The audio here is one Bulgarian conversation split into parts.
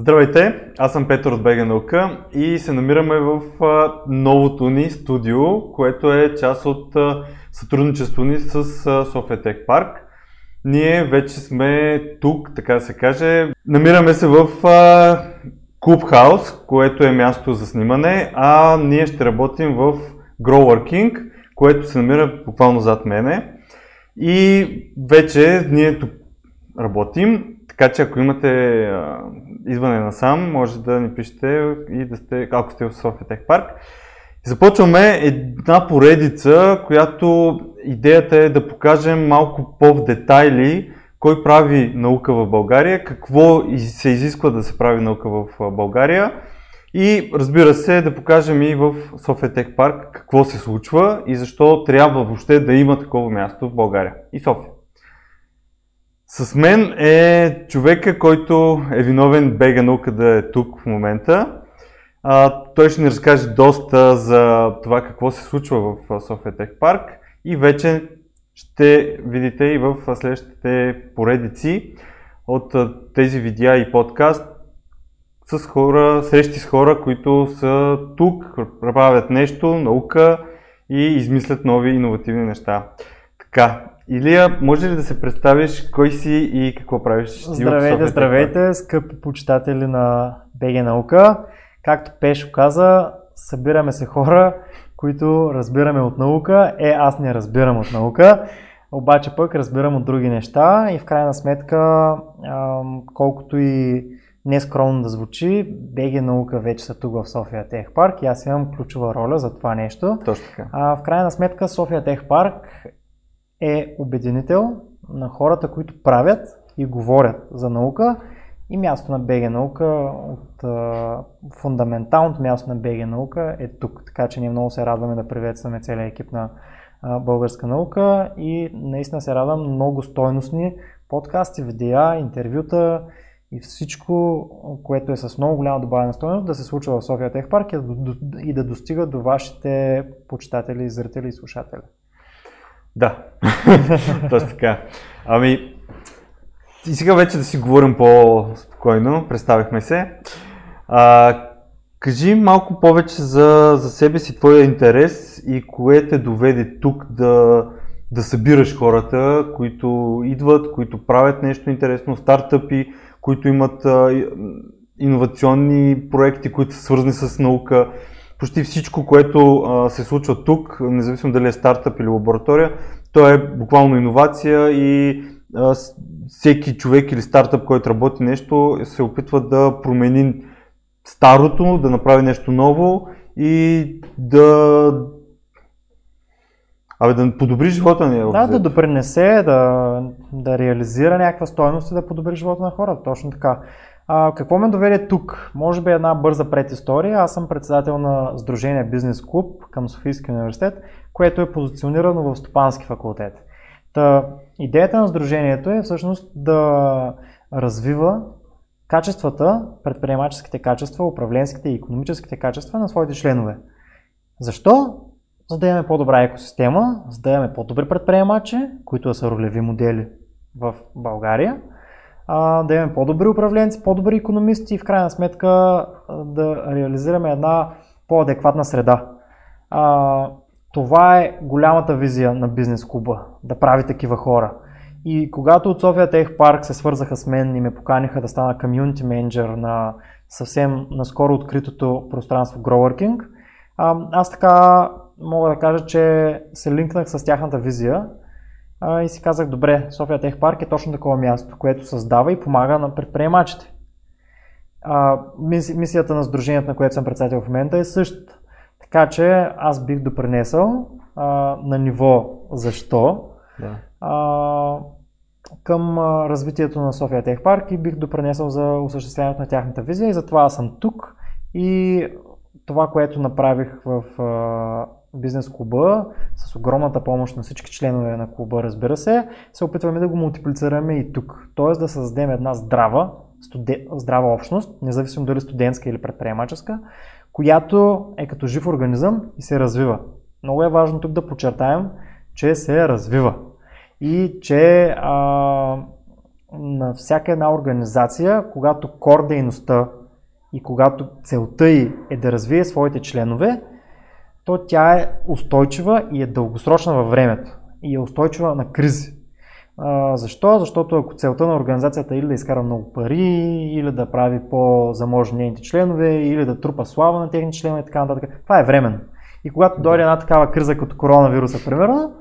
Здравейте, аз съм Петър от Бега наука и се намираме в новото ни студио, което е част от а, сътрудничество ни с София Тех Парк. Ние вече сме тук, така да се каже. Намираме се в Клубхаус, което е място за снимане, а ние ще работим в Growworking, което се намира буквално зад мене. И вече ние тук работим, така че ако имате а, идване насам, може да ни пишете и да сте, ако сте в София Тех Парк. Започваме една поредица, която идеята е да покажем малко по-в детайли кой прави наука в България, какво се изисква да се прави наука в България и разбира се да покажем и в София Тех Парк какво се случва и защо трябва въобще да има такова място в България и София. С мен е човека, който е виновен бега наука да е тук в момента. А, той ще ни разкаже доста за това какво се случва в София Тех Парк и вече ще видите и в следващите поредици от тези видеа и подкаст с хора, срещи с хора, които са тук, правят нещо, наука и измислят нови иновативни неща. Така, Илия, може ли да се представиш кой си и какво правиш? Здравейте, здравейте, скъпи почитатели на БГ Наука. Както Пешо каза, събираме се хора, които разбираме от наука. Е, аз не разбирам от наука, обаче пък разбирам от други неща и в крайна сметка, колкото и нескромно да звучи, БГ наука вече са тук в София Тех Парк и аз имам ключова роля за това нещо. Точно така. А, в крайна сметка София Тех Парк е обединител на хората, които правят и говорят за наука и място на БГ наука от а, фундаменталното място на БГ наука е тук. Така че ние много се радваме да приветстваме целият екип на а, българска наука и наистина се радвам много стойностни подкасти, видеа, интервюта и всичко, което е с много голяма добавена стойност да се случва в София Тех Парк и да достига до вашите почитатели, зрители и слушатели. Да, точно така. Ами, и сега вече да си говорим по-спокойно, представихме се. А, кажи малко повече за, за себе си, твоя интерес и кое те доведе тук да, да събираш хората, които идват, които правят нещо интересно, стартъпи, които имат а, иновационни проекти, които са свързани с наука. Почти всичко, което а, се случва тук, независимо дали е стартъп или лаборатория, то е буквално иновация и а, всеки човек или стартъп, който работи нещо, се опитва да промени старото, да направи нещо ново и да Абе, да подобри живота ни. Да, да допринесе, да, да реализира някаква стоеност и да подобри живота на хората. Точно така. Какво ме доведе тук? Може би една бърза предистория. Аз съм председател на Сдружение Бизнес Клуб към Софийския университет, което е позиционирано в Стопански факултет. Та, идеята на Сдружението е всъщност да развива качествата, предприемаческите качества, управленските и економическите качества на своите членове. Защо? За да имаме по-добра екосистема, за да имаме по-добри предприемачи, които са ролеви модели в България, да имаме по-добри управленци, по-добри економисти и в крайна сметка да реализираме една по-адекватна среда. Това е голямата визия на бизнес клуба, да прави такива хора. И когато от София Тех Парк се свързаха с мен и ме поканиха да стана комьюнити менеджер на съвсем наскоро откритото пространство Growworking, аз така мога да кажа, че се линкнах с тяхната визия и си казах, добре, София Тех Парк е точно такова място, което създава и помага на предприемачите. мисията на сдружението, на което съм председател в момента е същата. Така че аз бих допринесъл а, на ниво защо да. а, към а, развитието на София Тех Парк и бих допринесъл за осъществяването на тяхната визия и затова аз съм тук и това, което направих в а, бизнес клуба, с огромната помощ на всички членове на клуба, разбира се, се опитваме да го мултиплицираме и тук. Тоест да създадем една здрава, студе, здрава общност, независимо дали студентска или предприемаческа, която е като жив организъм и се развива. Много е важно тук да подчертаем, че се развива и че а, на всяка една организация, когато кор дейността и когато целта й е да развие своите членове, то тя е устойчива и е дългосрочна във времето и е устойчива на кризи. А, защо? Защото ако целта на организацията е или да изкара много пари, или да прави по-заможни нейните членове, или да трупа слава на техните членове и така нататък, това е временно. И когато дойде една такава криза като коронавируса, примерно,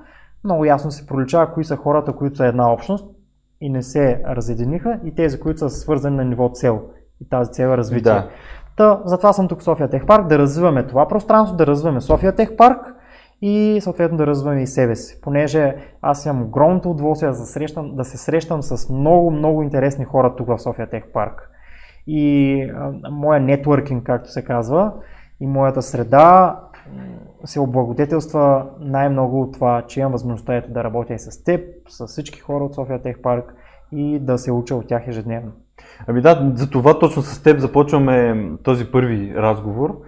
много ясно се проличава кои са хората, които са една общност и не се разединиха и тези, които са свързани на ниво цел и тази цел е развитие. Да. Та, затова съм тук в София Тех Парк, да развиваме това пространство, да развиваме София Тех Парк и съответно да развиваме и себе си. Понеже аз имам огромното удоволствие да се срещам, да се срещам с много, много интересни хора тук в София Тех Парк. И а, моя нетворкинг, както се казва, и моята среда се облагодетелства най-много от това, че имам възможността да работя и с теб, с всички хора от София Тех Парк и да се уча от тях ежедневно. Ами да, за това точно с теб започваме този първи разговор,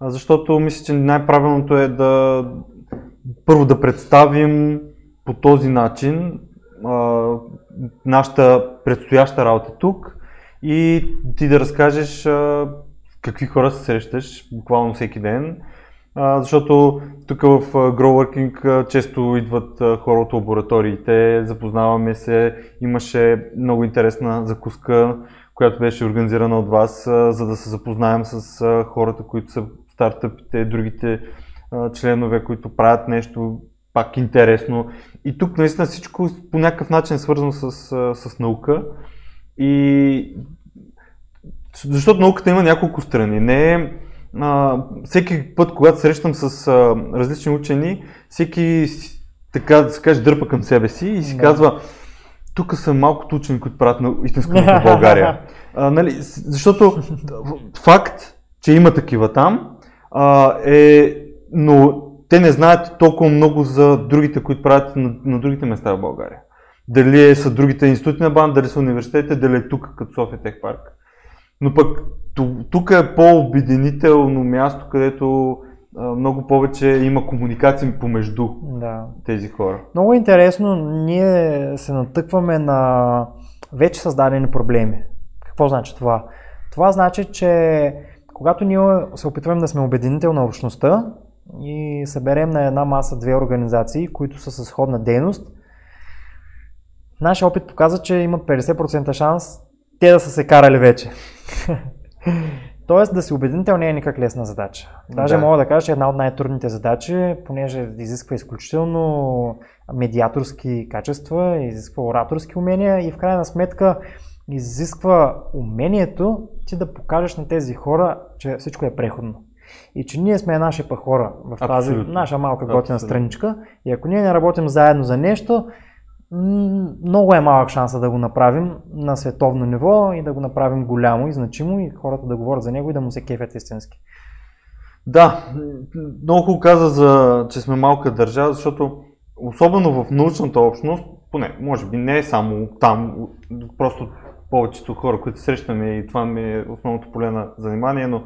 защото мисля, че най-правилното е да първо да представим по този начин а, нашата предстояща работа тук и ти да разкажеш а, какви хора се срещаш буквално всеки ден, защото тук в Growworking често идват хора от лабораториите, запознаваме се, имаше много интересна закуска, която беше организирана от вас, за да се запознаем с хората, които са стартъпите, другите членове, които правят нещо пак интересно. И тук наистина всичко по някакъв начин е свързано с, с наука. И защото науката има няколко страни. Не е а, всеки път, когато срещам с а, различни учени, всеки така да се каже дърпа към себе си и си да. казва тук са малкото учени, които правят на истинска наука в България. А, нали, защото факт, че има такива там, а, е, но те не знаят толкова много за другите, които правят на, на другите места в България. Дали е, са другите институти на БАН, дали са университетите, дали е тук като София Тех Парк. Но пък тук е по-обединително място, където много повече има комуникация помежду да. тези хора. Много интересно, ние се натъкваме на вече създадени проблеми. Какво значи това? Това значи, че когато ние се опитваме да сме обединител на общността и съберем на една маса две организации, които са с сходна дейност, нашия опит показва, че има 50% шанс те да са се карали вече. Тоест да си убедител не е никак лесна задача. Даже да. мога да кажа, че една от най-трудните задачи, понеже изисква изключително медиаторски качества, изисква ораторски умения и в крайна сметка изисква умението ти да покажеш на тези хора, че всичко е преходно. И че ние сме наши па хора в тази Абсолютно. наша малка готина страничка. И ако ние не работим заедно за нещо, много е малък шанса да го направим на световно ниво и да го направим голямо и значимо и хората да говорят за него и да му се кефят истински. Да, много хубаво каза, за, че сме малка държава, защото особено в научната общност, поне, може би не е само там, просто повечето хора, които срещаме и това ми е основното поле на занимание, но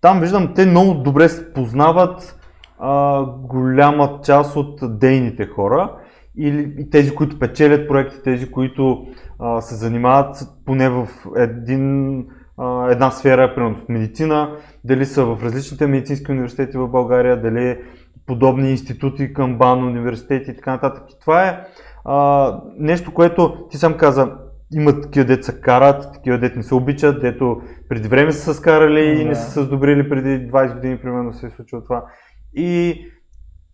там виждам, те много добре познават а, голяма част от дейните хора или тези, които печелят проекти, тези, които а, се занимават поне в един, а, една сфера, примерно в медицина, дали са в различните медицински университети в България, дали подобни институти към БАН, университети и така нататък. И това е а, нещо, което ти сам каза, има такива деца карат, такива дет не се обичат, дето преди време са се скарали и не са се сдобрили преди 20 години, примерно се е случило това. И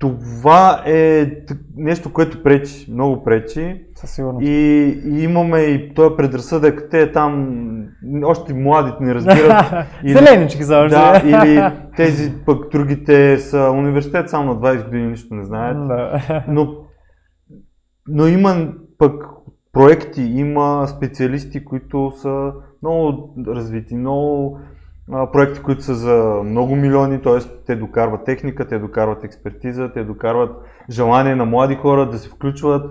това е нещо, което пречи, много пречи. Със сигурност. И, и имаме и този предразсъдък, те там още младите не разбират. или, Зеленички за Да, или тези пък другите са университет, само на 20 години нищо не знаят. Да. Но, но има пък проекти, има специалисти, които са много развити, много проекти, които са за много милиони, т.е. те докарват техника, те докарват експертиза, те докарват желание на млади хора да се включват.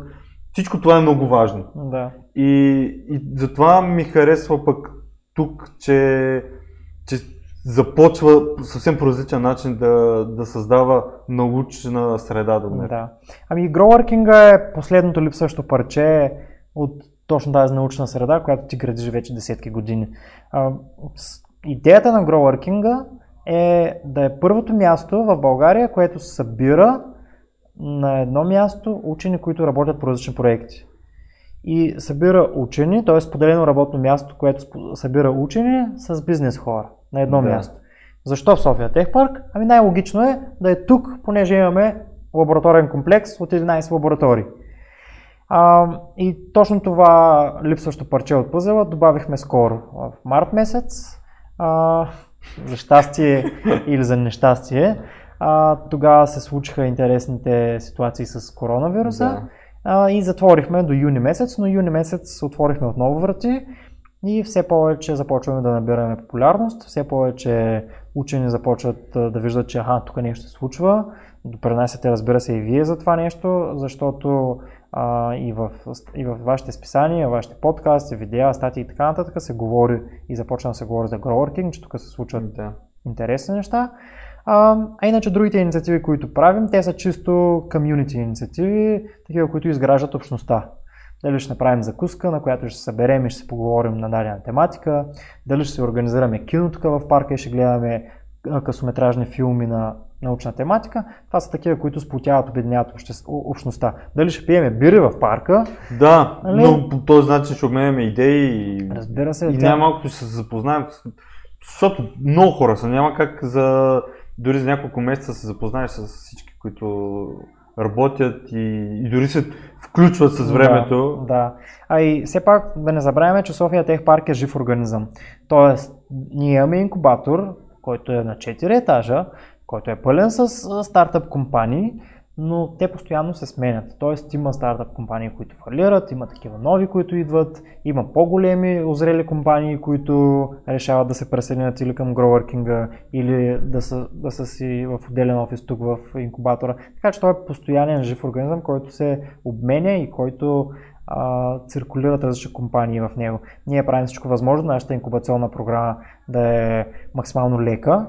Всичко това е много важно. Да. И, и затова ми харесва пък тук, че, че започва съвсем по различен начин да, да създава научна среда до Да. Ами Growworking е последното липсващо парче от точно тази научна среда, която ти градиш вече десетки години. А, идеята на Growworking е да е първото място в България, което събира на едно място учени, които работят по различни проекти. И събира учени, т.е. споделено работно място, което събира учени с бизнес хора на едно да. място. Защо в София Тех парк? Ами най-логично е да е тук, понеже имаме лабораторен комплекс от 11 лаборатории. А, и точно това липсващо парче от пъзела добавихме скоро, в март месец. А, за щастие или за нещастие. А, тогава се случиха интересните ситуации с коронавируса. Да. А, и затворихме до юни месец, но юни месец отворихме отново врати и все повече започваме да набираме популярност, все повече учени започват да виждат, че аха, тук нещо се случва. Допренасяте, разбира се, и вие за това нещо, защото а, и, в, и в вашите списания, вашите подкасти, видеа, статии и така нататък се говори и започна да се говори за growworking, че тук се случват да. интересни неща. А, а иначе другите инициативи, които правим, те са чисто комюнити инициативи, такива, които изграждат общността. Дали ще направим закуска, на която ще се съберем и ще се поговорим на дадена тематика, дали ще се организираме кино тук в парка и ще гледаме късометражни филми на научна тематика. Това са такива, които сплотяват, обединяват общността. Дали ще пиеме бири в парка? Да, нали? но по този начин ще обменяме идеи и, Разбира се, и тя... най-малкото ще се запознаем, защото много хора са, няма как за дори за няколко месеца се запознаеш с всички, които работят и, и дори се включват с времето. Да, да. А и все пак да не забравяме, че София Тех Парк е жив организъм. Тоест, ние имаме инкубатор, който е на 4 етажа, който е пълен с стартъп компании, но те постоянно се сменят. Тоест има стартъп компании, които фалират, има такива нови, които идват, има по-големи озрели компании, които решават да се преселят или към гроуъркинга, или да са, да са си в отделен офис тук в инкубатора. Така че той е постоянен жив организъм, който се обменя и който а, циркулират различни компании в него. Ние правим всичко възможно, нашата инкубационна програма да е максимално лека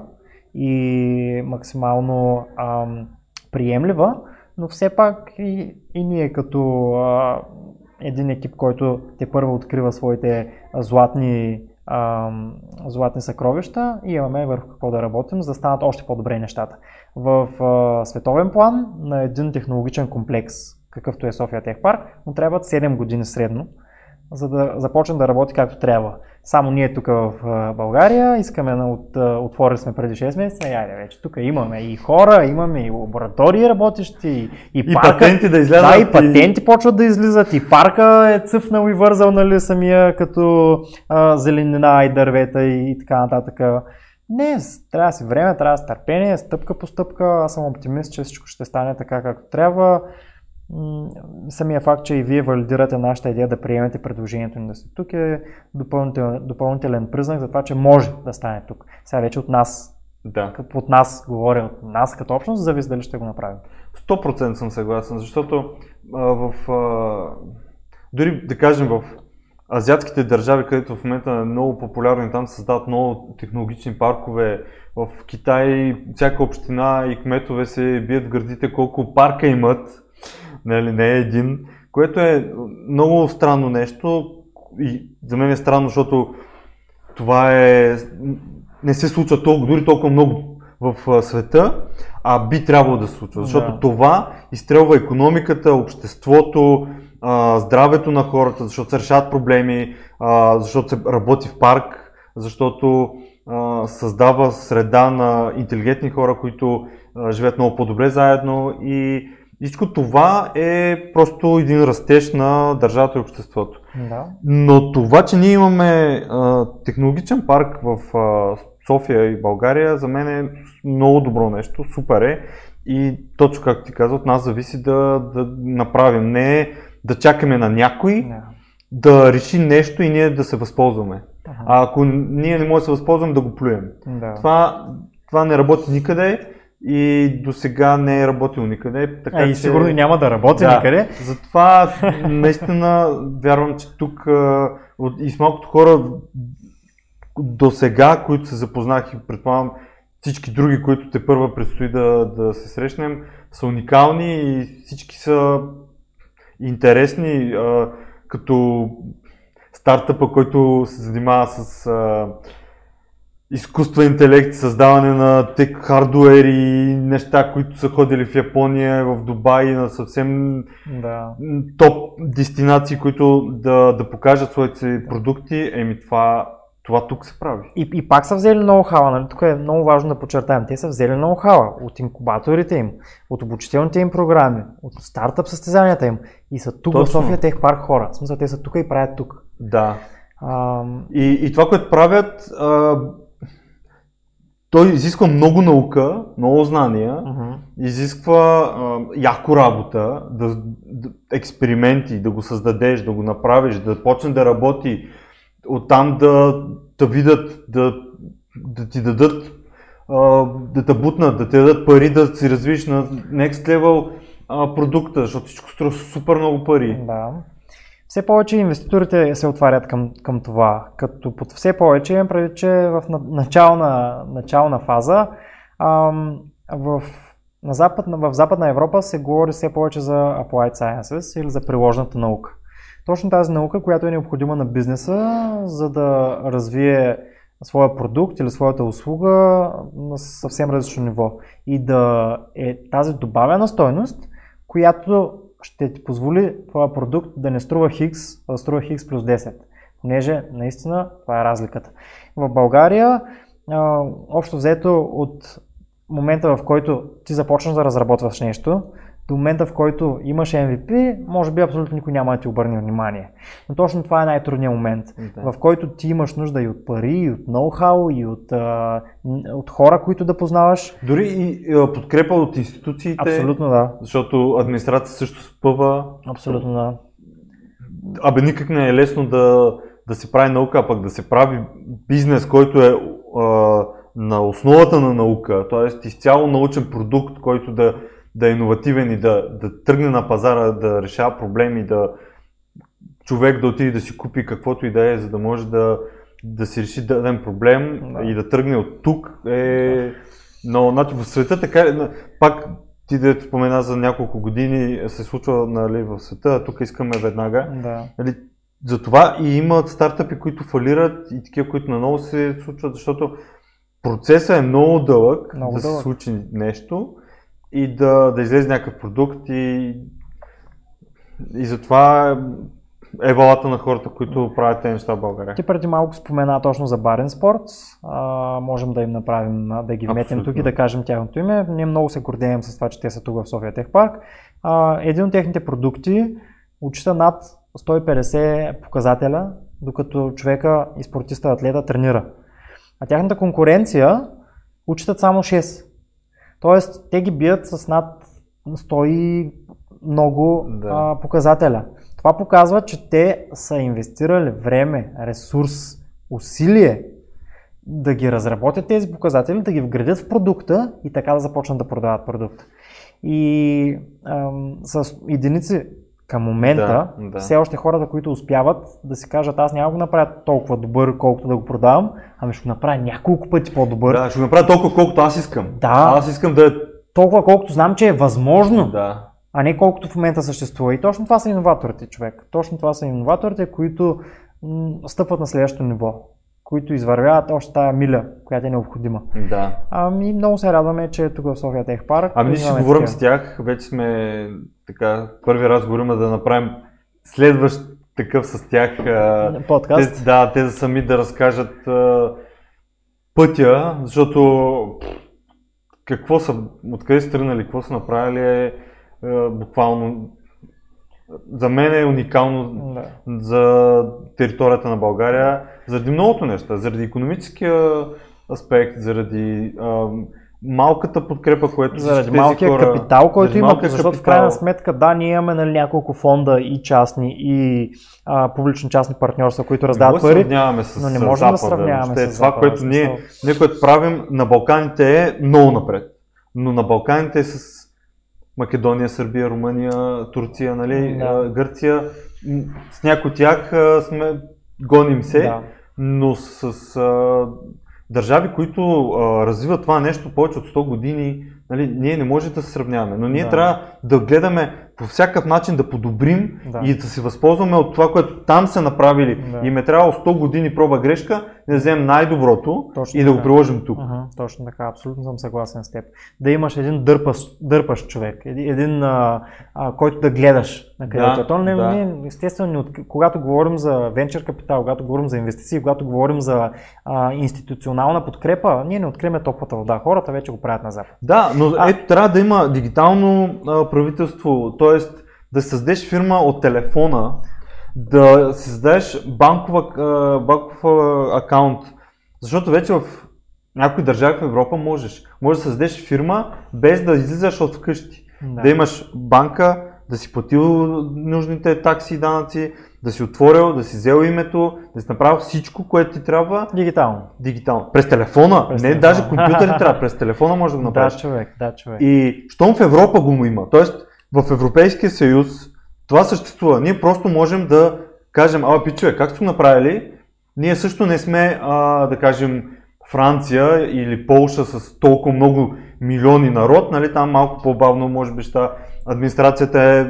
и максимално ам, приемлива, но все пак и, и ние като а, един екип, който те първо открива своите златни, а, златни съкровища и имаме върху какво да работим, за да станат още по-добре нещата. В а, световен план на един технологичен комплекс, какъвто е София Тех Парк, му трябват 7 години средно, за да започне да работи както трябва. Само ние тук в България искаме, от, отворили сме преди 6 месеца, и айде вече, тук имаме и хора, имаме и лаборатории работещи, и, и, парка, патенти да излязат. Да, и патенти и... почват да излизат, и парка е цъфнал и вързал, нали, самия като а, зеленина и дървета и, и така нататък. Не, трябва да си време, трябва да си търпение, стъпка по стъпка. Аз съм оптимист, че всичко ще стане така както трябва самия факт, че и вие валидирате нашата идея да приемете предложението ни да сте тук е допълнителен, допълнителен признак за това, че може да стане тук. Сега вече от нас, да. от нас говоря, от нас като общност, зависи дали ще го направим. 100% съм съгласен, защото а, в, а, дори да кажем в азиатските държави, където в момента е много популярно и там се създават много технологични паркове, в Китай всяка община и кметове се бият в градите колко парка имат, нали, не е един, което е много странно нещо и за мен е странно, защото това е, не се случва толкова, дори толкова много в света, а би трябвало да се случва, защото да. това изстрелва економиката, обществото, здравето на хората, защото се решават проблеми, защото се работи в парк, защото създава среда на интелигентни хора, които живеят много по-добре заедно и всичко това е просто един растеж на държавата и обществото. Да. Но това, че ние имаме а, технологичен парк в а, София и България, за мен е много добро нещо, супер е. И точно както ти каза, от нас зависи да, да направим. Не да чакаме на някой yeah. да реши нещо и ние да се възползваме. Uh-huh. А ако ние не можем да се възползваме, да го плюем. Yeah. Това, това не работи никъде и до сега не е работил никъде. Така, а, и че... сигурно и няма да работи да, никъде. Затова наистина вярвам, че тук и с малкото хора до сега, които се запознах и предполагам всички други, които те първа предстои да, да се срещнем, са уникални и всички са интересни. като стартъпа, който се занимава с а, изкуствен интелект, създаване на тек хардуер и неща, които са ходили в Япония, в Дубай, на съвсем Да. топ дестинации, които да, да покажат своите продукти, еми това, това тук се прави. И, и пак са взели ноу-хава, нали? тук е много важно да подчертаем. Те са взели ноу-хава от инкубаторите им, от обучителните им програми, от стартъп състезанията им и са тук в Точно. София тех парк хора. В смисъл, те са тук и правят тук. Да. Ам, И, и това, което правят, а, той изисква много наука, много знания, мгм. изисква а, яко работа, да, да, експерименти, да го създадеш, да го направиш, да почне да работи, оттам да, да видят, да, да ти дадат, а, да те бутнат, да ти дадат пари да си развиш на next level а, продукта, защото всичко струва супер много пари. Да. Все повече инвеститорите се отварят към, към това. Като под все повече имам предвид, че в на- начална, начална фаза ам, в, на запад, в Западна Европа се говори все повече за Applied Sciences или за приложната наука. Точно тази наука, която е необходима на бизнеса, за да развие своя продукт или своята услуга на съвсем различно ниво. И да е тази добавена стойност, която ще ти позволи твоя продукт да не струва Хикс, а да струва Хикс плюс 10. Понеже наистина това е разликата. В България, а, общо взето от момента в който ти започнеш да разработваш нещо, до момента в който имаш MVP, може би абсолютно никой няма да ти обърне внимание. Но точно това е най-трудният момент, Да. в който ти имаш нужда и от пари, и от ноу-хау, и от, а, от хора, които да познаваш. Дори и а, подкрепа от институциите. Абсолютно да. Защото администрация също спъва. Абсолютно да. Абе, никак не е лесно да, да се прави наука, а пък да се прави бизнес, който е а, на основата на наука, т.е. изцяло научен продукт, който да, да е иновативен и да, да тръгне на пазара, да решава проблеми, да човек да отиде да си купи каквото и да е, за да може да, да си реши даден проблем Да. и да тръгне от тук е... Но значи, в света така, е, пак ти да спомена за няколко години се случва нали, в света, а тук искаме веднага. да. Нали, затова и имат стартъпи, които фалират и такива, които наново се случват, защото процесът е много дълъг Много да дълъг. се случи нещо и да, да излезе някакъв продукт и, и затова е валата на хората, които правят тези неща в България. Ти преди малко спомена точно за Барен Спортс. А, можем да им направим, да ги Абсолютно. тук и да кажем тяхното име. Ние много се гордеем с това, че те са тук в София Тех Парк. А, един от техните продукти учита над 150 показателя, докато човека и спортиста атлета тренира. А тяхната конкуренция учитат само 6. Тоест, те ги бият с над 100 и много Да. а, показателя. Това показва, че те са инвестирали време, ресурс, усилие да ги разработят тези показатели, да ги вградят в продукта и така да започнат да продават продукта. И ам, с единици към момента, Да, да. все още хората, които успяват да си кажат, аз няма го направя толкова добър, колкото да го продавам, ами ще го направя няколко пъти по-добър. Да, ще го направя толкова, колкото аз искам. Да. Аз искам да е... Толкова, колкото знам, че е възможно Да. а не колкото в момента съществува. И точно това са иноваторите, човек. Точно това са иноваторите, които м, стъпват на следващото ниво, които извървяват още тая миля, която е необходима. Да. Ами много се радваме, че тук в София Тех Парк. Ами ние ще говорим с тях, вече сме така, първи разговор има да направим следващ такъв с тях. подкаст. Те, да, те сами да разкажат а, пътя, защото какво са, откъде са тръгнали, какво са направили е буквално за мен е уникално Да. за територията на България, заради многото неща, заради економическия аспект, заради а, малката подкрепа, което Заради тези малкия хора, капитал, който има, защото в капитал. крайна сметка, да, ние имаме нали, няколко фонда и частни, и а, публично-частни партньорства, които раздават пари. с но не можем да сравняваме Въобще с това, Запада, което в ние, ние, което правим на Балканите е много напред. Но на Балканите е с Македония, Сърбия, Румъния, Турция, нали, Да. Гърция. С някои от тях сме, гоним се, Да. но с а, държави, които а, развиват това нещо повече от 100 години, нали, ние не можем да се сравняваме. Но ние Да. трябва да гледаме по всякакъв начин да подобрим Да. и да се възползваме от това, което там са направили. Да. И ме трябвало 100 години проба грешка, да вземем най-доброто Точно и да го така. приложим тук. Ага, точно така, абсолютно съм съгласен с теб. Да имаш един дърпаш, дърпаш човек, един, а, а, който да гледаш на където. Да. То не, да. не, естествено, когато говорим за венчър капитал, когато говорим за инвестиции, когато говорим за а, институционална подкрепа, ние не открием топлата вода. Хората вече го правят на запад. Да, но А- ето трябва да има дигитално а, правителство, т.е. да създадеш фирма от телефона, да си създадеш банкова, банков акаунт, защото вече в някои държави в Европа можеш. Можеш да създадеш фирма без да излизаш от вкъщи. Да. Да имаш банка, да си платил нужните такси и данъци, да си отворил, да си взел името, да си направил всичко, което ти трябва Дигитално. дигитално. През телефона, През не телефона. даже компютър не трябва, през телефона може да го направиш. Да, човек, да, човек. И щом в Европа го има, т.е. в Европейския съюз това съществува. Ние просто можем да кажем, ала пичове, как сте направили? Ние също не сме, а, да кажем, Франция или Полша с толкова много милиони народ, нали, там малко по-бавно може би ще администрацията е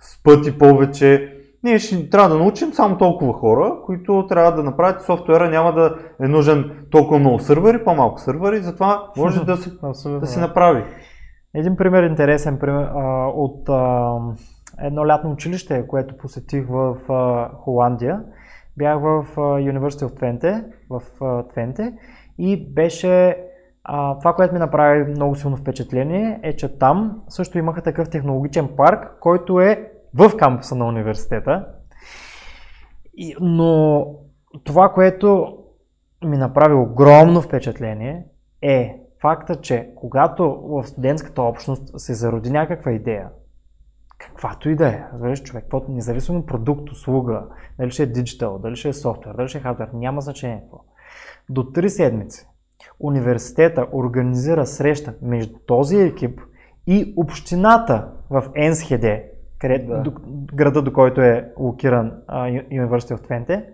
с пъти повече. Ние ще трябва да научим само толкова хора, които трябва да направят софтуера, няма да е нужен толкова много сървъри, по-малко сървъри, затова може да се, Абсолютно. да се направи. Един пример, интересен пример а, от а, едно лятно училище, което посетих в Холандия. Бях в а, University of Twente, в Твенте и беше това, което ми направи много силно впечатление е, че там също имаха такъв технологичен парк, който е в кампуса на университета. Но това, което ми направи огромно впечатление е факта, че когато в студентската общност се зароди някаква идея, каквато и да е, разбираш човек, каквото, независимо продукт, услуга, дали ще е диджитал, дали ще е софтуер, дали ще е хардвер, няма значение какво. До 3 седмици университета организира среща между този екип и общината в Енсхеде, къде, Да. до, града до който е локиран University of Twente.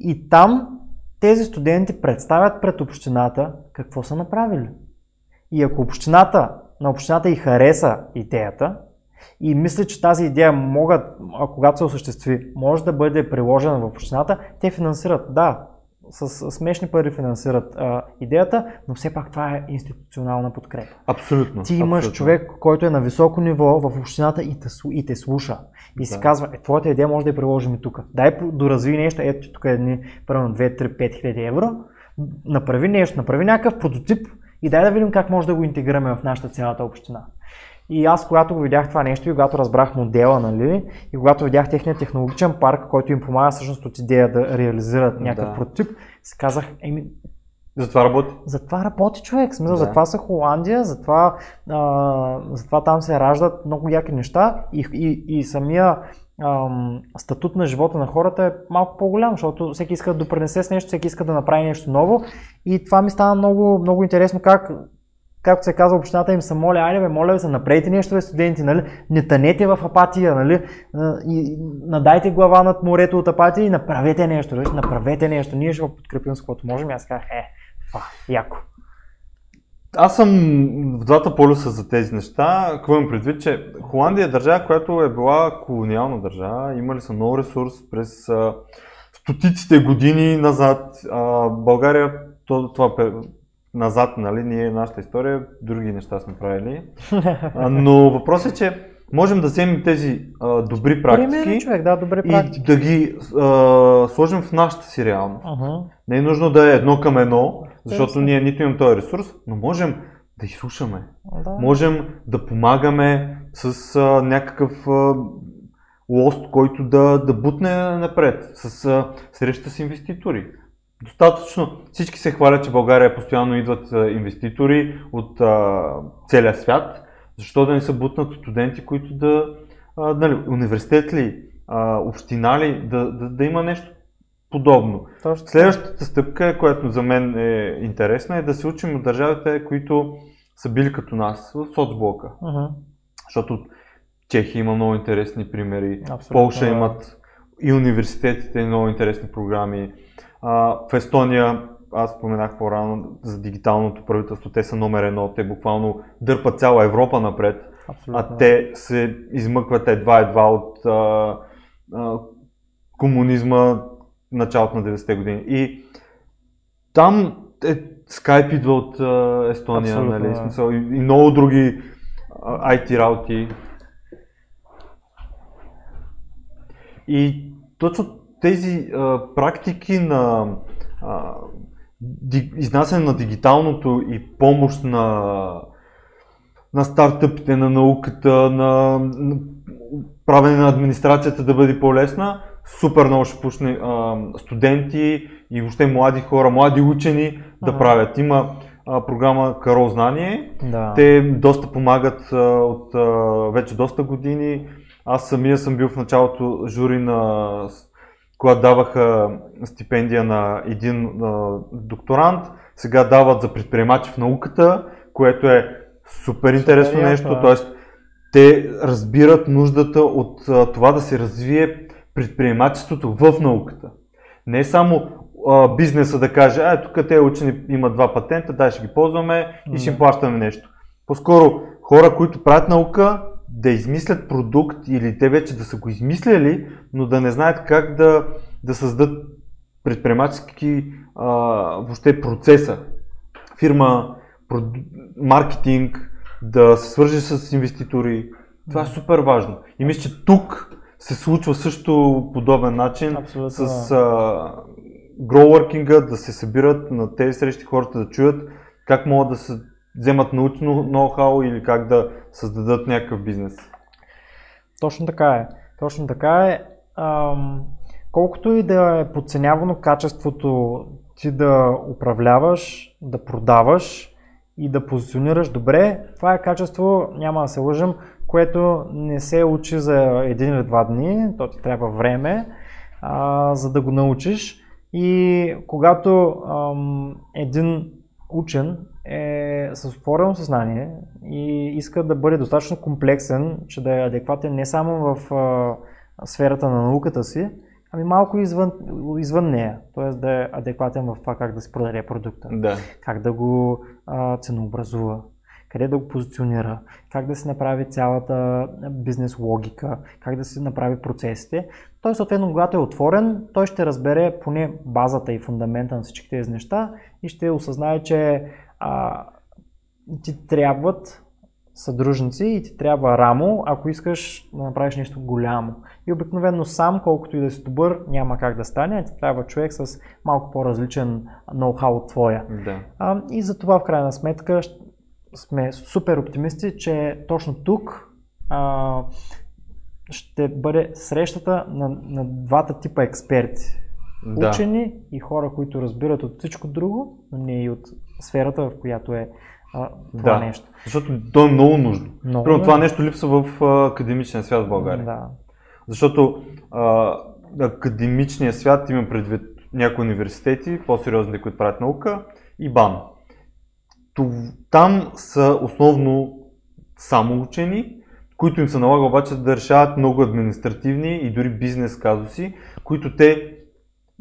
И там тези студенти представят пред общината какво са направили. И ако общината, на общината и хареса идеята и мисли, че тази идея могат, когато се осъществи, може да бъде приложена в общината, те финансират. Да, с смешни пари финансират а, идеята, но все пак това е институционална подкрепа. Абсолютно. Ти имаш абсолютно. човек, който е на високо ниво в общината и те, и те слуша. И си Да. казва, е, твоята идея може да я приложим и тук. Дай доразви нещо, ето тук е едни, примерно 2, 3, 5 хиляди евро. Направи нещо, направи някакъв прототип и дай да видим как може да го интегрираме в нашата цялата община. И аз, когато го видях това нещо и когато разбрах модела, нали, и когато видях техния технологичен парк, който им помага всъщност от идея да реализират някакъв Да. прототип, си казах, еми, Затова работи. затова работи човек, смисъл, Да. затова са Холандия, затова, а, затова там се раждат много яки неща и, и, и самия ам, статут на живота на хората е малко по-голям, защото всеки иска да допринесе с нещо, всеки иска да направи нещо ново и това ми стана много, много интересно как както се казва, общината им се моля, айде моля ви се, направете нещо, бе, студенти, нали? не тънете в апатия, нали? И надайте глава над морето от апатия и направете нещо, нали? направете нещо, ние ще го подкрепим с каквото можем. И аз казах, е, това, яко. Аз съм в двата полюса за тези неща. Какво имам предвид, че Холандия е държава, която е била колониална държава. Имали са много ресурс през стотиците години назад. България, то, това назад, нали, ние, нашата история, други неща сме правили. Но въпросът е, че можем да вземем тези а, добри Примерно, практики човек, да, добре практики. и да ги а, сложим в нашата си реалност. Ага. Не е нужно да е едно към едно, защото ние нито имаме този ресурс, но можем да изслушаме. Да. Можем да помагаме с а, някакъв а, лост, който да, да бутне напред, с а, среща с инвеститори. Достатъчно. Всички се хвалят, че в България постоянно идват инвеститори от а, целия свят. Защо да не се бутнат студенти, които да, а, нали, университет ли, а, община ли, да, да, да има нещо подобно. Точно. Следващата стъпка, която за мен е интересна, е да се учим от държавите, които са били като нас в соцблока. Ага. Защото Чехия има много интересни примери, Абсолютно, Полша да. имат и университетите много интересни програми. А, в Естония, аз споменах по-рано за дигиталното правителство, те са номер едно, те буквално дърпат цяла Европа напред. Абсолютно. а те се измъкват едва-едва от а, а, комунизма началото на 90-те години. И там е, Skype идва от а, Естония, Абсолютно, нали, да. смисъл, и, и много други а, IT работи. И точно тези а, практики на а, ди, изнасяне на дигиталното и помощ на, на стартъпите, на науката, на, на правене на администрацията да бъде по-лесна, супер много ще пусне а, студенти и въобще млади хора, млади учени да правят. Има а, програма Каро Знание, Да. те доста помагат а, от а, вече доста години. Аз самия съм бил в началото жури на когато даваха стипендия на един а, докторант, сега дават за предприемачи в науката, което е супер интересно нещо. да. Тоест, те разбират нуждата от а, това да се развие предприемачеството в науката. Не е само а, бизнеса да каже, а тук те учени имат два патента, дай ще ги ползваме и ще им плащаме нещо. По-скоро хора, които правят наука, да измислят продукт или те вече да са го измисляли, но да не знаят как да, да създадат предприемачески а, въобще процеса. Фирма, проду... маркетинг, да се свържи с инвеститори. Това е супер важно. И мисля, че тук се случва също подобен начин Абсолютно. с а, гроуъркинга, да се събират на тези срещи хората да чуят как могат да се вземат научно ноу-хау или как да създадат някакъв бизнес. Точно така е. Точно така е. Ам, колкото и да е подценявано качеството ти да управляваш, да продаваш и да позиционираш добре, това е качество, няма да се лъжим, което не се учи за един или два дни, то ти трябва време, а, за да го научиш. И когато ам, един учен е с отворено съзнание и иска да бъде достатъчно комплексен, че да е адекватен не само в а, сферата на науката си, ами малко извън, извън нея. Т.е. да е адекватен в това как да се продаде продукта, Да. как да го а, ценообразува, къде да го позиционира, как да се направи цялата бизнес логика, как да се направи процесите. Той съответно, когато е отворен, той ще разбере поне базата и фундамента на всички тези неща и ще осъзнае, че а, ти трябват съдружници и ти трябва рамо, ако искаш да направиш нещо голямо. И обикновено сам, колкото и да си добър, няма как да стане, а ти трябва човек с малко по-различен ноу-хау от твоя. да. А, и за това в крайна сметка сме супер оптимисти, че точно тук а, ще бъде срещата на, на двата типа експерти. Да. Учени и хора, които разбират от всичко друго, но не и от сферата, в която е а, това Да. нещо. Защото то е много нужно. Много Примерно, е. това нещо липсва в а, академичния свят в България. Да. Защото а, академичния свят има предвид някои университети, по-сериозните, които правят наука, и БАН. Там са основно само учени, които им се налага обаче да решават много административни и дори бизнес казуси, които те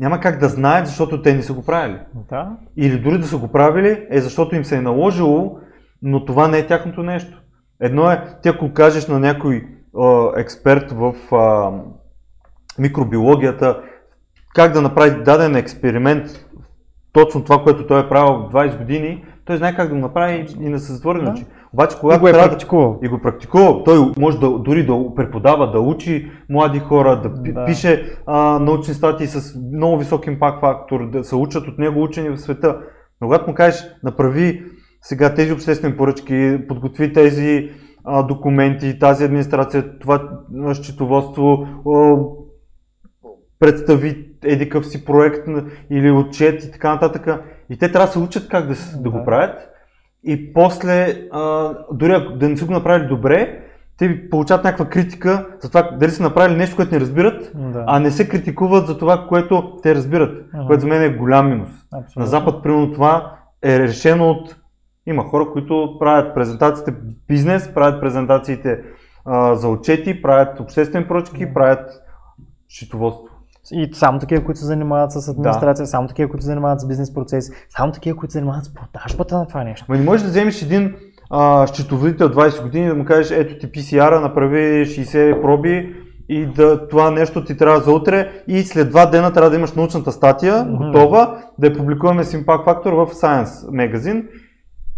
няма как да знаят, защото те не са го правили. да. Или дори да са го правили, е защото им се е наложило, но това не е тяхното нещо. Едно е, ти ако кажеш на някой а, експерт в а, микробиологията как да направи даден експеримент, точно това, което той е правил 20 години, той знае как да го направи и се затвори Да. Обаче, И когато го е трябва да практикувал. и го практикува. Той може да, дори да преподава, да учи млади хора, да, Да. пише а, научни статии с много висок импакт фактор, да се учат от него учени в света. Но когато му кажеш, направи сега тези обществени поръчки, подготви тези а, документи, тази администрация, това счетоводство, а, представи едикъв си проект или отчет и така нататък. И те трябва да се учат как да, с- да го Да. правят. И после, а, дори да не са го направили добре, те получават някаква критика за това дали са направили нещо, което не разбират, Да. а не се критикуват за това, което те разбират, Ага. което за мен е голям минус. Абсолютно. На Запад, примерно, това е решено от... Има хора, които правят презентациите бизнес, правят презентациите а, за отчети, правят обществени поръчки, правят счетоводство. И само такива, които се занимават с администрация, само такива, които се занимават с бизнес процеси, само такива, които се занимават с продажбата на това нещо. Ма не можеш да вземеш един а, счетоводител 20 години да му кажеш, ето ти PCR, направи 60 проби и да, това нещо ти трябва за утре и след два дена трябва да имаш научната статия mm-hmm. готова, да я публикуваме с Impact Factor в Science магазин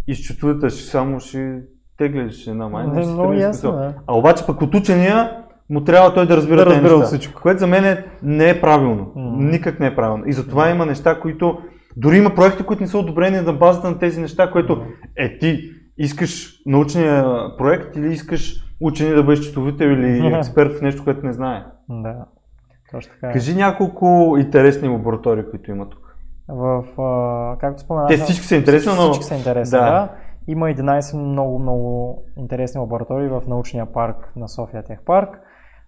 и счетоводител ще само ще теглиш една майна. Не, много ясно, да. А обаче пък от учения му трябва той да разбира, Да разбира неща, всичко. Което за мен не е правилно. М. Никак не е правилно. И затова има неща, които дори има проекти, които не са одобрени на базата на тези неща, което е ти искаш научния проект или искаш учени да бъдеш счетоводител или експерт в нещо, което не знае. Да, точно така. е. Кажи няколко интересни лаборатории, които има тук. В, а, както споменах, Те всички са интересни, но- Всички са интересни, да. да. Има 11 много, много интересни лаборатории в научния парк на София Тех парк.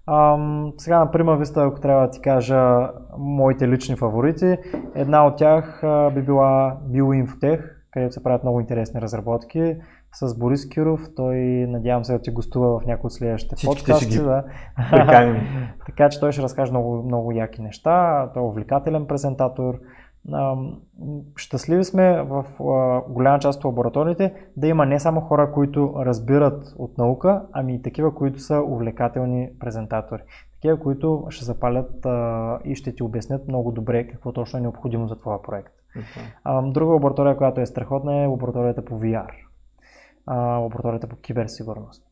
Ам, сега, например, виста, ако трябва да ти кажа моите лични фаворити, една от тях а, би била Bioinfotech, където се правят много интересни разработки с Борис Киров. Той, надявам се, да ти гостува в някои от следващите Всичките ще подкасти. ги Да. Така че той ще разкаже много, много яки неща. Той е увлекателен презентатор. Щастливи сме в голяма част от лабораториите да има не само хора, които разбират от наука, ами и такива, които са увлекателни презентатори. Такива, които ще запалят и ще ти обяснят много добре какво точно е необходимо за твоя проект. Ам, Друга лаборатория, която е страхотна е лабораторията по VR. Лабораторията по киберсигурност.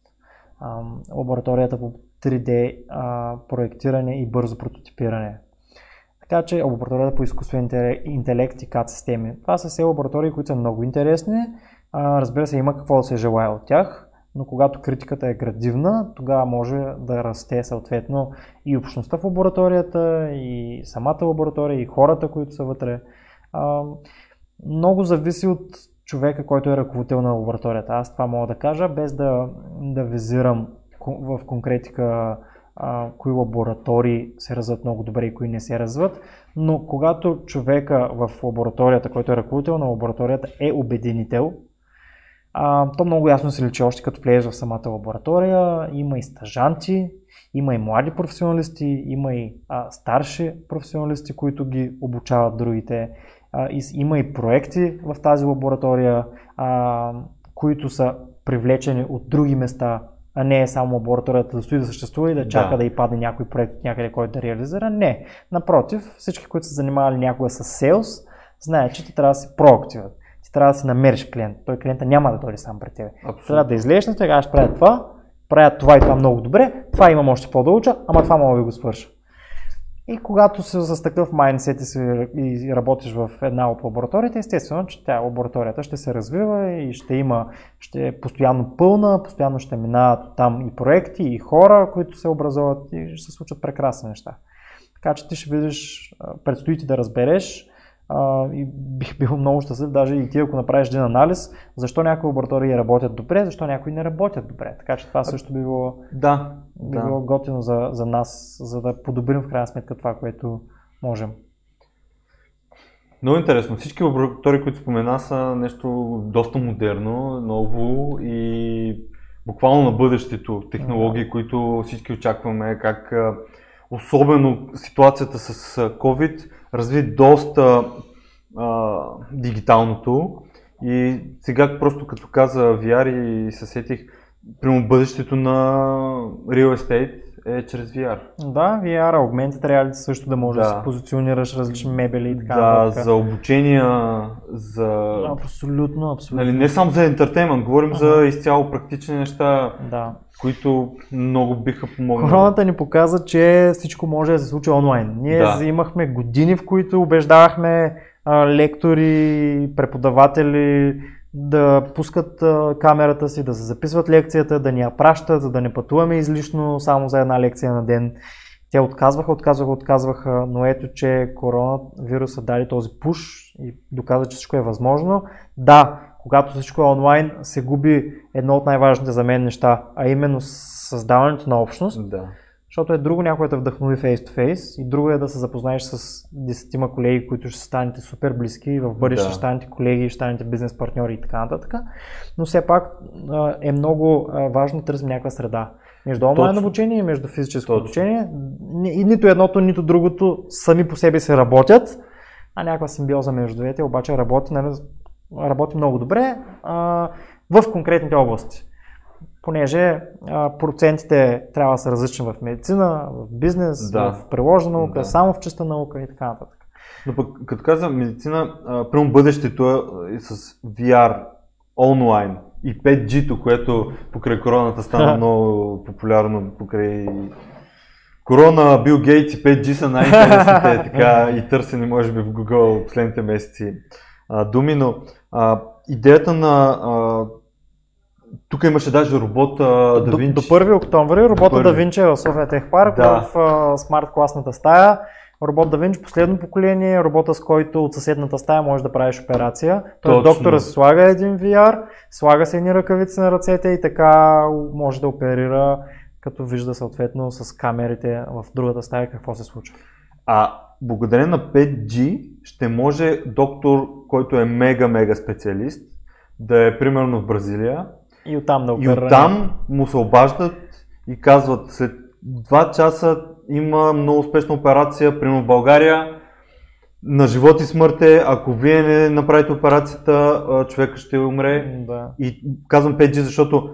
Лабораторията по 3D а, проектиране и бързо прототипиране. Така че лабораторията по изкуствен интеле- интелект и CAD системи. Това са все лаборатории, които са много интересни. А, разбира се, има какво да се желая от тях, но когато критиката е градивна, тогава може да расте съответно и общността в лабораторията, и самата лаборатория, и хората, които са вътре. А, много зависи от човека, който е ръководител на лабораторията. Аз това мога да кажа, без да, да визирам в конкретика а, кои лаборатории се развиват много добре и кои не се развиват, но когато човека в лабораторията, който е ръководител на лабораторията, е обединител, а, то много ясно се личи още като влезеш в самата лаборатория. Има и стажанти, има и млади професионалисти, има и а, старши професионалисти, които ги обучават другите. А, и, има и проекти в тази лаборатория, а, които са привлечени от други места, а не е само лабораторията да стои да съществува и да чака Да. да, й падне някой проект някъде, който да реализира. Не. Напротив, всички, които са занимавали някога с селс, знаят, че ти трябва да си проактивен. Ти трябва да си намериш клиент. Той клиента няма да дойде сам при теб. Трябва да излезеш на сега, ще правя това, правя това и това много добре, това имам още по-да уча, ама това мога да ви го свърша. И когато си с такъв майндсет и, си, и работиш в една от лабораториите, естествено, че тя лабораторията ще се развива и ще има, ще е постоянно пълна, постоянно ще минават там и проекти, и хора, които се образуват и ще се случат прекрасни неща. Така че ти ще видиш, предстои ти да разбереш а, и бих бил много щастлив, даже и ти ако направиш един анализ, защо някои лаборатории работят добре, защо някои не работят добре. Така че това също би било, Да, би да. било готино за, за нас, за да подобрим в крайна сметка това, което можем. Много интересно. Всички лаборатории, които спомена, са нещо доста модерно, ново и буквално на бъдещето. Технологии, които всички очакваме, как особено ситуацията с COVID разви доста а, дигиталното. И сега просто като каза VR и се сетих, прямо бъдещето на real estate е чрез VR. Да, VR, augmented reality също да можеш да, Да. си позиционираш различни мебели и така Да, нататък. за обучения, за Абсолютно, абсолютно. Нали, не само за ентертеймент, говорим за изцяло практични неща, Да. които много биха помогнали. Короната ни показа, че всичко може да се случи онлайн. Ние Да. имахме години, в които убеждавахме а, лектори, преподаватели да пускат камерата си, да се записват лекцията, да ни я пращат, за да не пътуваме излишно само за една лекция на ден. Те отказваха, отказваха, отказваха, но ето, че коронавируса даде този пуш и доказа, че всичко е възможно. Да, когато всичко е онлайн, се губи едно от най-важните за мен неща, а именно създаването на общност. Да. Защото е друго някой да вдъхнови face-to-face и друго е да се запознаеш с десетима колеги, които ще станете супер близки и в бъдеще Да. ще станете колеги, ще станете бизнес партньори и така нататък. Но все пак е много важно да търсим някаква среда. Между онлайн Точно. обучение и между физическо Точно. обучение. Ни- И нито едното, нито другото сами по себе се работят, а някаква симбиоза между двете обаче работи. Нали, работи много добре а, в конкретните области. Понеже а, процентите трябва да са различни в медицина, в бизнес, Да. в приложна наука, Да. само в чиста наука и така нататък. Но пък, като каза медицина, прямо бъдещето е с VR, онлайн и 5G-то, което покрай короната стана много популярно, покрай корона, Бил Гейтс и 5G са най-интересните така и търсени може би в Google последните месеци а, думи, но а, идеята на а, тук имаше даже робот да До, до 1 октомври робота да Винчи е в София Тех Парк, Да. в смарт класната стая. Робот да Винчи, последно поколение, робота с който от съседната стая можеш да правиш операция. Тоест доктора си слага един VR, слага се едни ръкавици на ръцете и така може да оперира, като вижда съответно с камерите в другата стая какво се случва. А благодарение на 5G ще може доктор, който е мега-мега специалист, да е примерно в Бразилия И оттам да и оттам му се обаждат и казват след 2 часа има много успешна операция, примерно в България, на живот и смърт е, ако вие не направите операцията, човека ще умре. Да. И казвам 5G, защото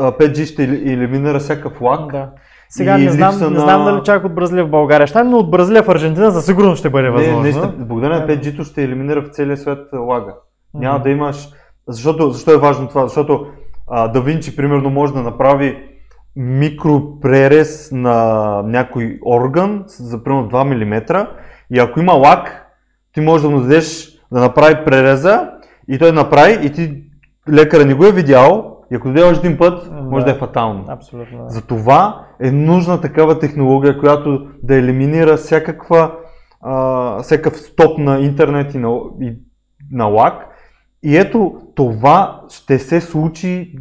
а, 5G ще елиминира всякакъв лак. Да. Сега не знам, липса не на- знам дали чак от Бразилия в България ще, но от Бразилия в Аржентина за сигурно ще бъде Не, възможно. наистина, благодарение на Да. 5G-то ще елиминира в целия свят лага. Няма да имаш. Защото, защо е важно това? Защото а, Да Винчи, примерно, може да направи микропререз на някой орган за примерно 2 мм и ако има лак, ти можеш да му дадеш да направи пререза и той направи и ти лекара не го е видял и ако още един път, може Да. да е фатално. Абсолютно. да. Затова е нужна такава технология, която да елиминира всякаква, а, всякакъв стоп на интернет и на, и на лак. И ето това ще се случи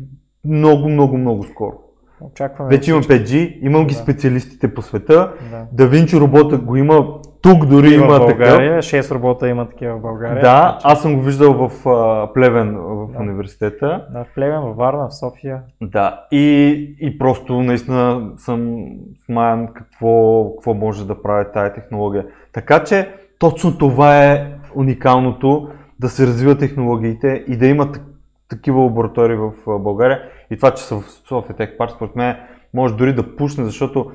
много, много, много скоро. Очакваме. Вече имам всички. 5G, имам ги Да. специалистите по света. Да. Винчи робота го има, тук дори има такъв. България, 6 робота има такива в България. Да, аз съм го виждал в а, Плевен в Да. университета. Да, в Плевен, в Варна, в София. Да, и, и просто наистина съм смаян какво, какво може да прави тая технология. Така че точно това е уникалното да се развиват технологиите и да има так- такива лаборатории в България. И това, че са в София Тех Парк, според мен може дори да пушне, защото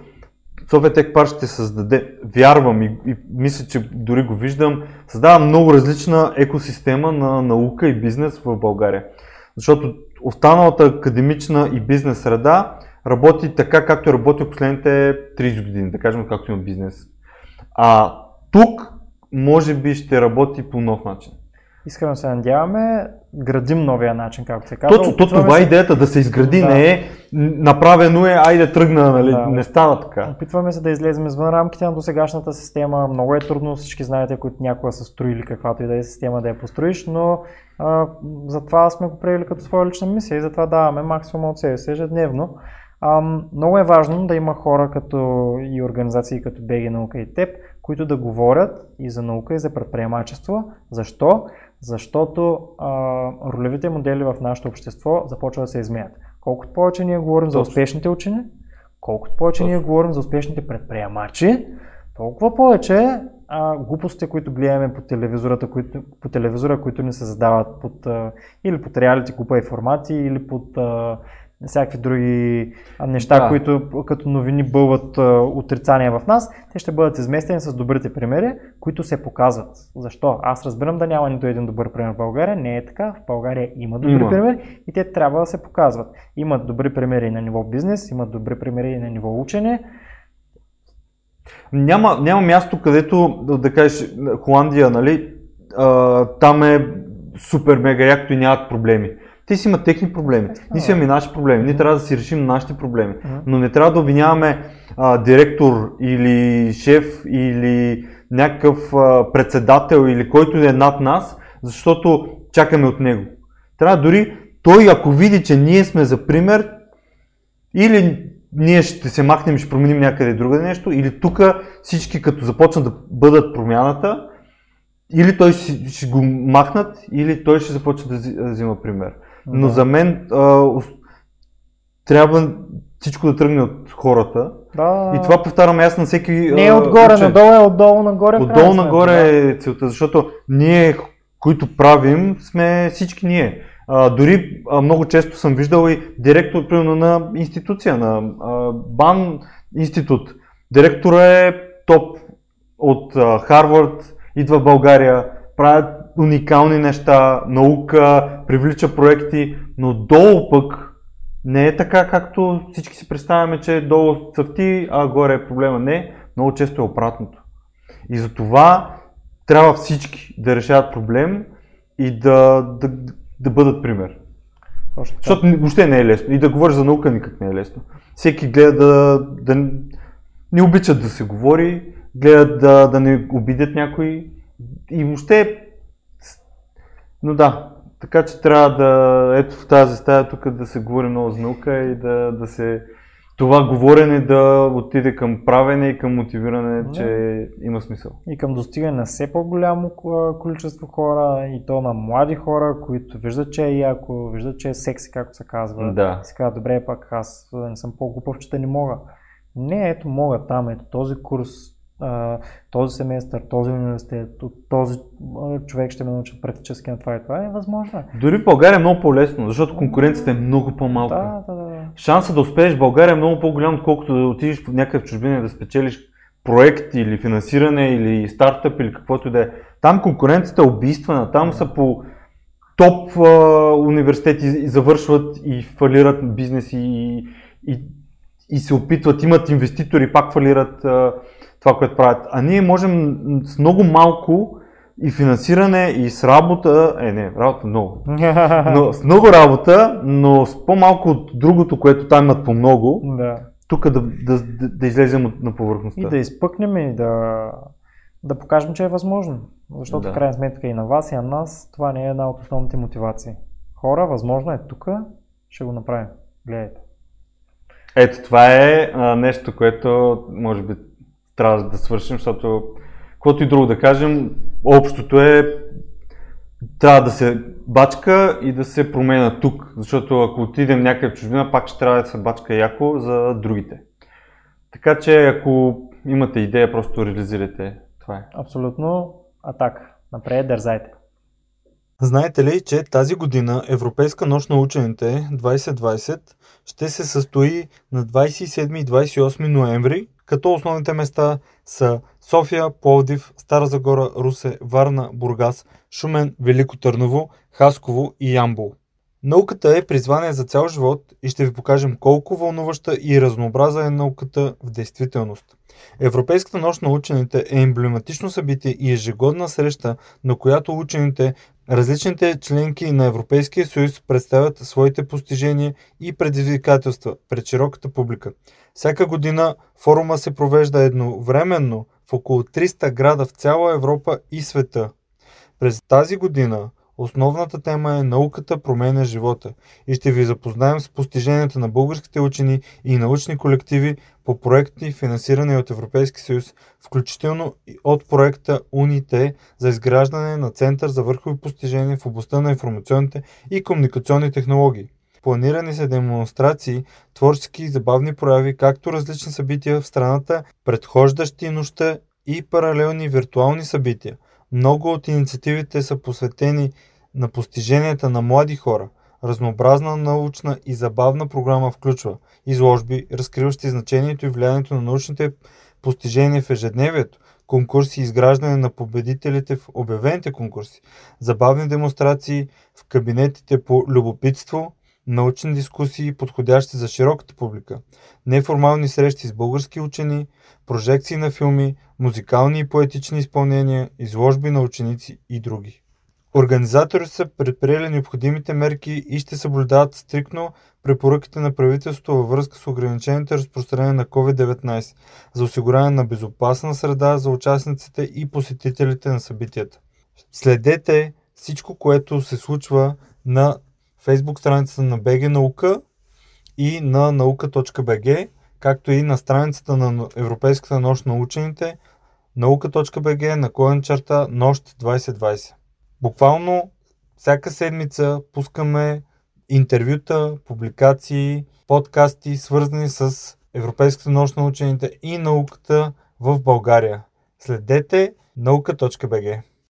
София Тех Парк ще създаде, вярвам и, и мисля, че дори го виждам, създава много различна екосистема на наука и бизнес в България. Защото останалата академична и бизнес среда работи така, както е работил последните 30 години, да кажем, както има бизнес. А тук може би ще работи по нов начин. Искрено се надяваме, градим новия начин, както се казва. Точно, то Опитваме това е се- идеята, да се изгради, Да. не е направено е, айде тръгна, нали? Да. не става така. Опитваме се да излезем извън рамките на досегашната система. Много е трудно, всички знаете, които някога са строили каквато и да е система да я построиш, но а, затова сме го приели като своя лична мисия и затова даваме максимум от себе си ежедневно. А, много е важно да има хора като и организации като БГ Наука и ТЕП, които да говорят и за наука и за предприемачество. Защо? Защото а, ролевите модели в нашето общество започват да се изменят. Колкото повече ние говорим за Точно. успешните учени, колкото повече Точно. ние говорим за успешните предприемачи, толкова повече а, глупостите, които гледаме по, телевизората, които, по телевизора, които ни се задават под, а, или под реалити купа и формати, или под а, всякакви други неща, Да. които като новини бълват а, отрицания в нас, те ще бъдат изместени с добрите примери, които се показват. Защо? Аз разбирам да няма нито един добър пример в България. Не е така. В България има добри Има. примери и те трябва да се показват. Имат добри примери на ниво бизнес, имат добри примери на ниво учене. Няма, няма място, където да кажеш Холандия, нали, а, там е супер мега якото и нямат проблеми. Те си имат техни проблеми. Ние си имаме наши проблеми. Ние трябва да си решим нашите проблеми. Но не трябва да обвиняваме а, директор или шеф или някакъв а, председател или който е над нас, защото чакаме от него. Трябва дори той, ако види, че ние сме за пример, или ние ще се махнем и ще променим някъде друга нещо, или тук всички като започнат да бъдат промяната, или той ще, ще го махнат, или той ще започне да взима пример. Но за мен а, трябва всичко да тръгне от хората. Да. И това повтарям аз на всеки. не е отгоре учен. надолу, е отдолу нагоре. в Отдолу нагоре да. е целта, защото ние които правим, сме всички ние. А, дори а, много често съм виждал и директор примерно, на институция, на а, БАН институт. Директора е топ от а, Харвард, идва в България, правят уникални неща, наука, привлича проекти, но долу пък не е така, както всички си представяме, че долу цъфти, а горе е проблема. Не, много често е обратното. И за това трябва всички да решават проблем и да, да, да бъдат пример. Точно. Защото въобще не е лесно. И да говориш за наука никак не е лесно. Всеки гледа да, да не обичат да се говори, гледат да, да не обидят някой и въобще... Но да, така че трябва да, ето в тази стая тук да се говори много за наука и да, да се това говорене да отиде към правене и към мотивиране, Да. че има смисъл. И към достигане на все по-голямо ко- количество хора, и то на млади хора, които виждат, че е яко, виждат, че е секси, както се казва. Да. Си казват, добре, пак аз не съм по-глупав, че да не мога. Не, ето мога там, ето този курс, а, този семестър, този университет, от този човек ще ме научи практически на това и това е възможно. Дори в България е много по-лесно, защото конкуренцията е много по-малка. Да, да, да. Шансът да успееш в България е много по-голям, отколкото да отидеш в някъде в чужбина и да спечелиш проект или финансиране или стартъп или каквото и да е. Там конкуренцията е убийствена, там са по топ а, университети и завършват и фалират бизнеси и, и, и се опитват, имат инвеститори, пак фалират а, това, което правят. А ние можем с много малко и финансиране, и с работа, е не, работа много, но с много работа, но с по-малко от другото, което там имат по много, да. тук да, да, да, да излезем от- на повърхността. И да изпъкнем и да, да покажем, че е възможно. Защото Да. в крайна сметка и на вас, и на нас това не е една от основните мотивации. Хора, възможно е тук, ще го направим. Гледайте. Ето, това е а, нещо, което може би трябва да свършим, защото каквото и друго да кажем, общото е трябва да се бачка и да се променя тук, защото ако отидем някъде в чужбина, пак ще трябва да се бачка яко за другите. Така че ако имате идея, просто реализирайте. Това е. Абсолютно атака. Напред, дързайте. Знаете ли, че тази година Европейска нощ на учените 2020 ще се състои на 27 и 28 ноември, като основните места са София, Пловдив, Стара Загора, Русе, Варна, Бургас, Шумен, Велико Търново, Хасково и Ямбол. Науката е призвание за цял живот и ще ви покажем колко вълнуваща и разнообразна е науката в действителност. Европейската нощ на учените е емблематично събитие и ежегодна среща, на която учените Различните членки на Европейския съюз представят своите постижения и предизвикателства пред широката публика. Всяка година форума се провежда едновременно в около 300 града в цяла Европа и света. През тази година основната тема е Науката променя живота и ще ви запознаем с постиженията на българските учени и научни колективи по проекти, финансирани от Европейски съюз, включително от проекта УНИТЕ за изграждане на Център за върхови постижения в областта на информационните и комуникационни технологии. Планирани са демонстрации, творчески и забавни прояви, както различни събития в страната, предхождащи нощта и паралелни виртуални събития. Много от инициативите са посветени на постиженията на млади хора. Разнообразна научна и забавна програма включва изложби, разкриващи значението и влиянието на научните постижения в ежедневието, конкурси и изграждане на победителите в обявените конкурси, забавни демонстрации в кабинетите по любопитство, научни дискусии, подходящи за широката публика, неформални срещи с български учени, прожекции на филми, музикални и поетични изпълнения, изложби на ученици и други. Организаторите са предприели необходимите мерки и ще съблюдават стрикно препоръките на правителството във връзка с ограничените разпространение на COVID-19 за осигуряване на безопасна среда за участниците и посетителите на събитията. Следете всичко, което се случва на фейсбук страницата на BG Наука и на наука.bg, както и на страницата на Европейската нощ на учените наука.bg наклонен черта нощ 2020. Буквално всяка седмица пускаме интервюта, публикации, подкасти, свързани с Европейската нощ на учените и науката в България. Следете наука.bg.